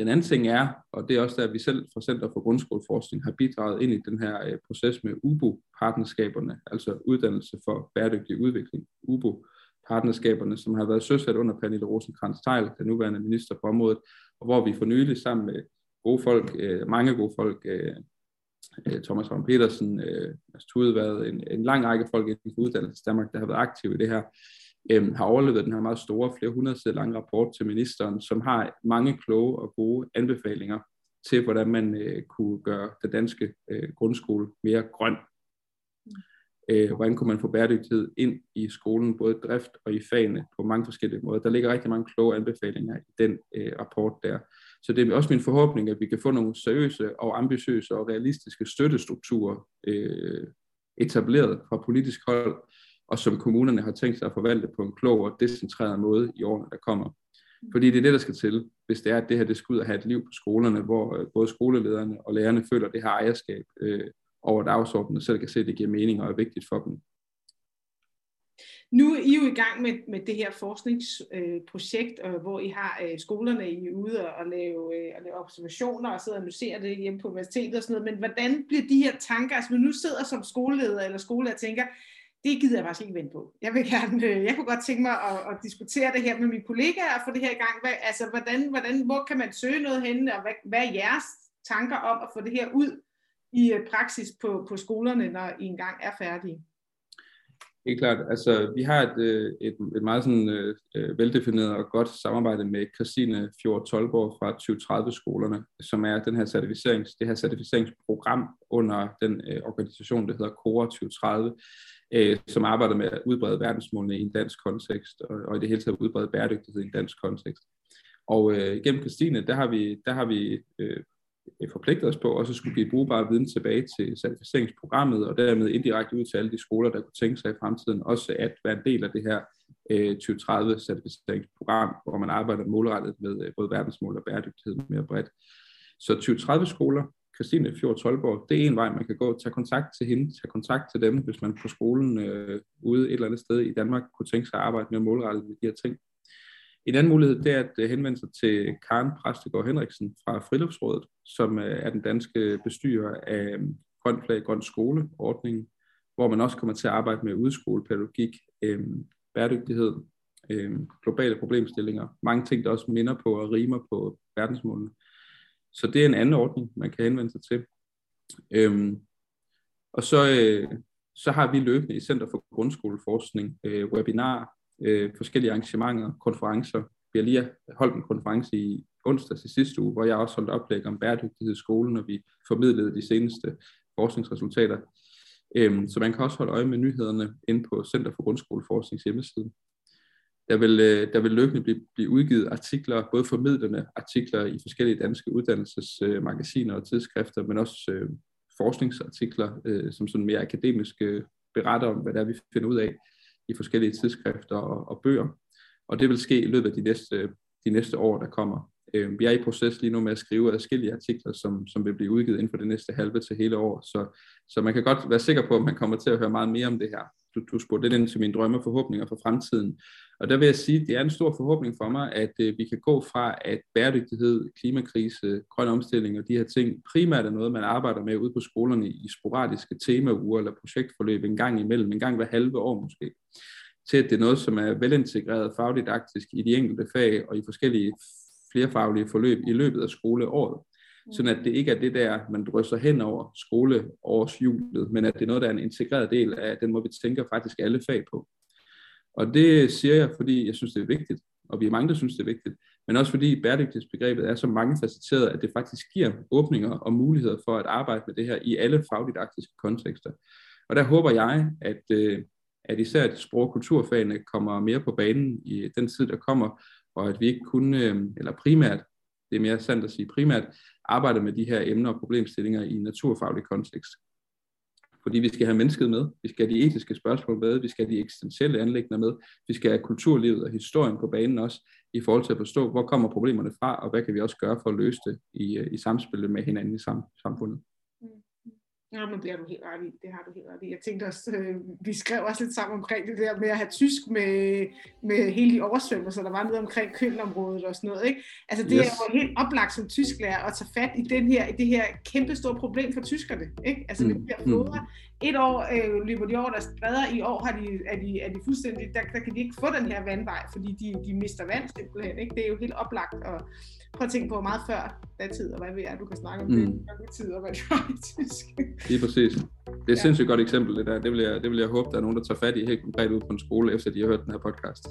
den anden ting er, og det er også der, at vi selv fra Center for Grundskoleforskning har bidraget ind i den her øh, proces med UBO-partnerskaberne, altså uddannelse for bæredygtig udvikling, UBO-partnerskaberne, som har været søsat under Pernille rosenkrantz teil den nuværende minister på området, og hvor vi for nylig sammen med gode folk, øh, mange gode folk, øh, øh Thomas Ravn Petersen, øh, Mads Tudvad, en, en lang række folk inden for uddannelse Danmark, der har været aktive i det her, øh, har overlevet den her meget store, flere hundrede sider lange rapport til ministeren, som har mange kloge og gode anbefalinger til, hvordan man øh, kunne gøre den danske øh, grundskole mere grøn. Øh, hvordan kunne man få bæredygtighed ind i skolen, både drift og i fagene på mange forskellige måder. Der ligger rigtig mange kloge anbefalinger i den øh, rapport der. Så det er også min forhåbning, at vi kan få nogle seriøse og ambitiøse og realistiske støttestrukturer øh, etableret fra politisk hold, og som kommunerne har tænkt sig at forvalte på en klog og decentreret måde i årene, der kommer. Fordi det er det, der skal til, hvis det er, at det her det skal ud og have et liv på skolerne, hvor øh, både skolelederne og lærerne føler det her ejerskab øh, over dagsordenen, og selv kan se, at det giver mening og er vigtigt for dem. Nu er I jo i gang med, med det her forskningsprojekt, øh, hvor I har øh, skolerne I er ude og, og, lave, øh, og lave observationer og sidder og analyserer det hjemme på universitetet og sådan noget. Men hvordan bliver de her tanker, altså når nu sidder som skoleleder eller skolelærer og tænker, det gider jeg faktisk ikke vente på. Jeg vil gerne, øh, jeg kunne godt tænke mig at, at diskutere det her med mine kollegaer og få det her i gang. Hvad, altså, hvordan, hvordan, hvor kan man søge noget henne, og hvad, hvad er jeres tanker om at få det her ud i øh, praksis på, på skolerne, når I engang er færdige? Helt klart. Altså, vi har et, øh, et, et meget sådan, øh, veldefineret og godt samarbejde med Christine Fjord Tolborg fra 2030-skolerne, som er den her certificerings, det her certificeringsprogram under den øh, organisation, der hedder CORE 2030, øh, som arbejder med at udbrede verdensmålene i en dansk kontekst, og, og i det hele taget udbrede bæredygtighed i en dansk kontekst. Og øh, gennem Christine, der har vi, der har vi øh, forpligtet os på også at skulle give brugbar viden tilbage til certificeringsprogrammet, og dermed indirekte ud til alle de skoler, der kunne tænke sig i fremtiden også at være en del af det her øh, 2030-certificeringsprogram, hvor man arbejder målrettet med øh, både verdensmål og bæredygtighed mere bredt. Så 2030 skoler Christine Fjord Tolborg, det er en vej, man kan gå. Tag kontakt til hende, tag kontakt til dem, hvis man på skolen øh, ude et eller andet sted i Danmark kunne tænke sig at arbejde mere målrettet med de her ting. En anden mulighed det er at øh, henvende sig til Karen Præstegård Henriksen fra Friluftsrådet, som øh, er den danske bestyrer af øh, Grøn Flag, Grøn Skole-ordningen, hvor man også kommer til at arbejde med udskolepædagogik, øh, bæredygtighed, øh, globale problemstillinger, mange ting, der også minder på og rimer på verdensmålene. Så det er en anden ordning, man kan henvende sig til. Øhm, og så, øh, så har vi løbende i Center for Grundskoleforskning øh, webinar, øh, forskellige arrangementer, konferencer. Vi har lige holdt en konference i onsdag til sidste uge, hvor jeg også holdt oplæg om bæredygtighed i skolen, og vi formidlede de seneste forskningsresultater. Øhm, så man kan også holde øje med nyhederne inde på Center for Grundskoleforsknings hjemmeside. Der vil, øh, der vil løbende blive, blive udgivet artikler, både formidlende artikler i forskellige danske uddannelsesmagasiner og tidsskrifter, men også øh, forskningsartikler, øh, som sådan mere akademiske beretter om, hvad der vi finder ud af i forskellige tidsskrifter og, og bøger. Og det vil ske i løbet af de næste, de næste år, der kommer. Øh, vi er i proces lige nu med at skrive adskillige artikler, som, som vil blive udgivet inden for det næste halve til hele år. Så, så man kan godt være sikker på, at man kommer til at høre meget mere om det her. Du, du spurgte lidt ind til mine drømme og forhåbninger for fremtiden. Og der vil jeg sige, at det er en stor forhåbning for mig, at øh, vi kan gå fra, at bæredygtighed, klimakrise, grøn omstilling og de her ting primært er noget, man arbejder med ude på skolerne i sporadiske temauger eller projektforløb en gang imellem, en gang hver halve år måske, til at det er noget, som er velintegreret fagdidaktisk i de enkelte fag og i forskellige flerfaglige forløb i løbet af skoleåret. Mm. Sådan at det ikke er det der, man drysser hen over skoleårshjulet, men at det er noget, der er en integreret del af den måde, vi tænker faktisk alle fag på. Og det siger jeg, fordi jeg synes, det er vigtigt, og vi er mange, der synes, det er vigtigt, men også fordi bæredygtighedsbegrebet er så mangefacetteret, at det faktisk giver åbninger og muligheder for at arbejde med det her i alle fagdidaktiske kontekster. Og der håber jeg, at, øh, at især at sprog- og kulturfagene kommer mere på banen i den tid, der kommer, og at vi ikke kun, øh, eller primært, det er mere sandt at sige primært, arbejder med de her emner og problemstillinger i en naturfaglig kontekst. Fordi vi skal have mennesket med, vi skal have de etiske spørgsmål med, vi skal have de eksistentielle anlægner med, vi skal have kulturlivet og historien på banen også, i forhold til at forstå, hvor kommer problemerne fra, og hvad kan vi også gøre for at løse det i, øh, i samspil med hinanden i sam, samfundet. Ja, men det har du helt ret i. Det har du helt ret i. Jeg tænkte også, øh, vi skrev også lidt sammen omkring det der med at have tysk med, med hele de oversvømmelser, der var nede omkring Kølnområdet og sådan noget. Ikke? Altså det yes. er jo helt oplagt som tysklærer at tage fat i, den her, i det her kæmpe store problem for tyskerne. Ikke? Altså mm. med de her floder. Et år øh, løber de over deres bredder, i år har de, er, de, er de fuldstændig, der, der kan de ikke få den her vandvej, fordi de, de mister vand simpelthen. Ikke? Det er jo helt oplagt at prøv at tænke på meget før datid, og hvad ved jeg, du kan snakke om mm. det, tid og hvad det var i tysk. Lige præcis. Det er et ja. sindssygt godt eksempel, det der. Det vil, jeg, det vil jeg håbe, der er nogen, der tager fat i helt konkret ud på en skole, efter de har hørt den her podcast.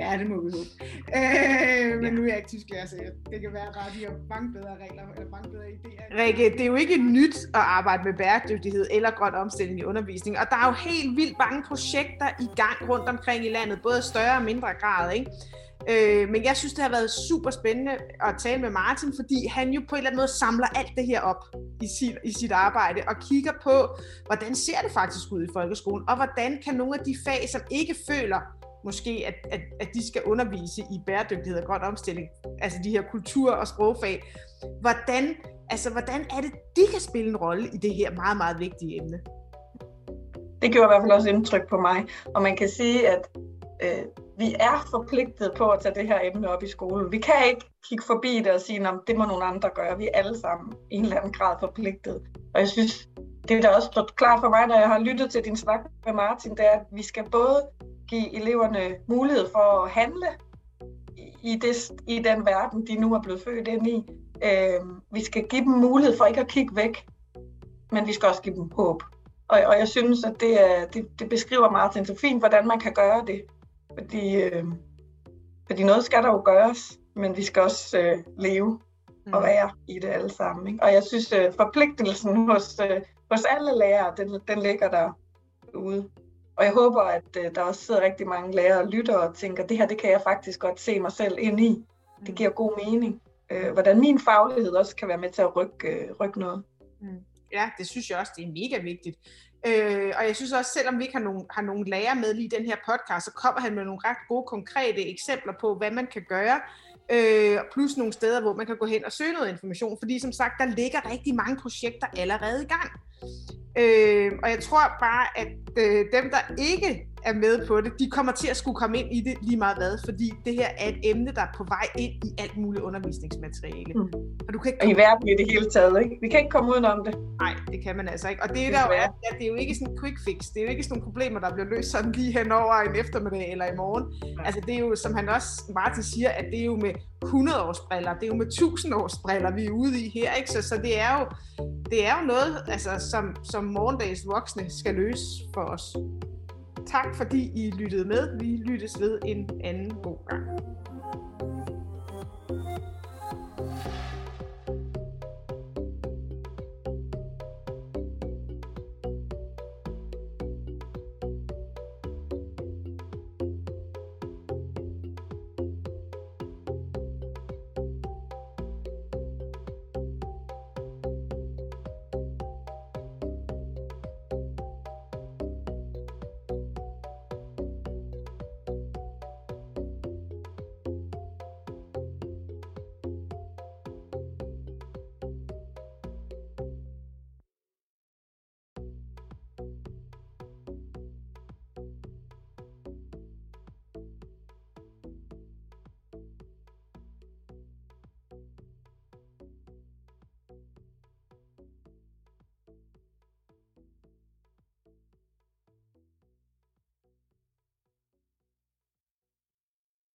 ja, det må vi håbe. Øh, men nu er jeg ikke tysklærer, så det kan være ret, de har mange bedre regler eller mange bedre idéer. Rikke, det er jo ikke nyt at arbejde med bæredygtighed eller grøn omstilling i undervisning, og der er jo helt vildt mange projekter i gang rundt omkring i landet, både større og mindre grad, ikke? Øh, men jeg synes, det har været super spændende at tale med Martin, fordi han jo på en eller anden måde samler alt det her op i sit, i sit arbejde og kigger på, hvordan ser det faktisk ud i folkeskolen, og hvordan kan nogle af de fag, som ikke føler, måske, at, at, at de skal undervise i bæredygtighed og grøn omstilling, altså de her kultur- og sprogfag, hvordan, altså, hvordan er det, de kan spille en rolle i det her meget, meget vigtige emne? Det gjorde i hvert fald også indtryk på mig, og man kan sige, at øh, vi er forpligtet på at tage det her emne op i skolen. Vi kan ikke kigge forbi det og sige, at det må nogle andre gøre. Vi er alle sammen i en eller anden grad forpligtet. Og jeg synes, det der også stået klart for mig, når jeg har lyttet til din snak med Martin, det er, at vi skal både give eleverne mulighed for at handle i, det, i den verden, de nu er blevet født ind i. Øh, vi skal give dem mulighed for ikke at kigge væk, men vi skal også give dem håb. Og, og jeg synes, at det, er, det, det beskriver Martin så fint, hvordan man kan gøre det. Fordi, øh, fordi noget skal der jo gøres, men vi skal også øh, leve og mm. være i det alle sammen. Ikke? Og jeg synes, øh, forpligtelsen hos, øh, hos alle lærere, den, den ligger der ude. Og jeg håber, at øh, der også sidder rigtig mange lærere og lytter og tænker, det her det kan jeg faktisk godt se mig selv ind i. Det mm. giver god mening. Øh, hvordan min faglighed også kan være med til at rykke, øh, rykke noget. Mm. Ja, det synes jeg også, det er mega vigtigt. Øh, og jeg synes også, selvom vi ikke har nogen, har nogen lærer med lige i den her podcast, så kommer han med nogle ret gode, konkrete eksempler på, hvad man kan gøre, øh, plus nogle steder, hvor man kan gå hen og søge noget information, fordi som sagt, der ligger rigtig mange projekter allerede i gang. Øh, og jeg tror bare, at øh, dem, der ikke er med på det, de kommer til at skulle komme ind i det lige meget hvad, fordi det her er et emne, der er på vej ind i alt muligt undervisningsmateriale. Mm. Og, du kan ikke komme... I verden i det hele taget, ikke? Vi kan ikke komme udenom det. Nej, det kan man altså ikke. Og det, er der jo er, ja, det er jo ikke sådan en quick fix. Det er jo ikke sådan nogle problemer, der bliver løst sådan lige hen over en eftermiddag eller i morgen. Ja. Altså det er jo, som han også Martin siger, at det er jo med 100 års briller, det er jo med 1000 års briller, vi er ude i her, ikke? Så, så det er jo, det er jo noget, altså, som, som morgendagens voksne skal løse for os. Tak fordi I lyttede med. Vi lyttes ved en anden god gang.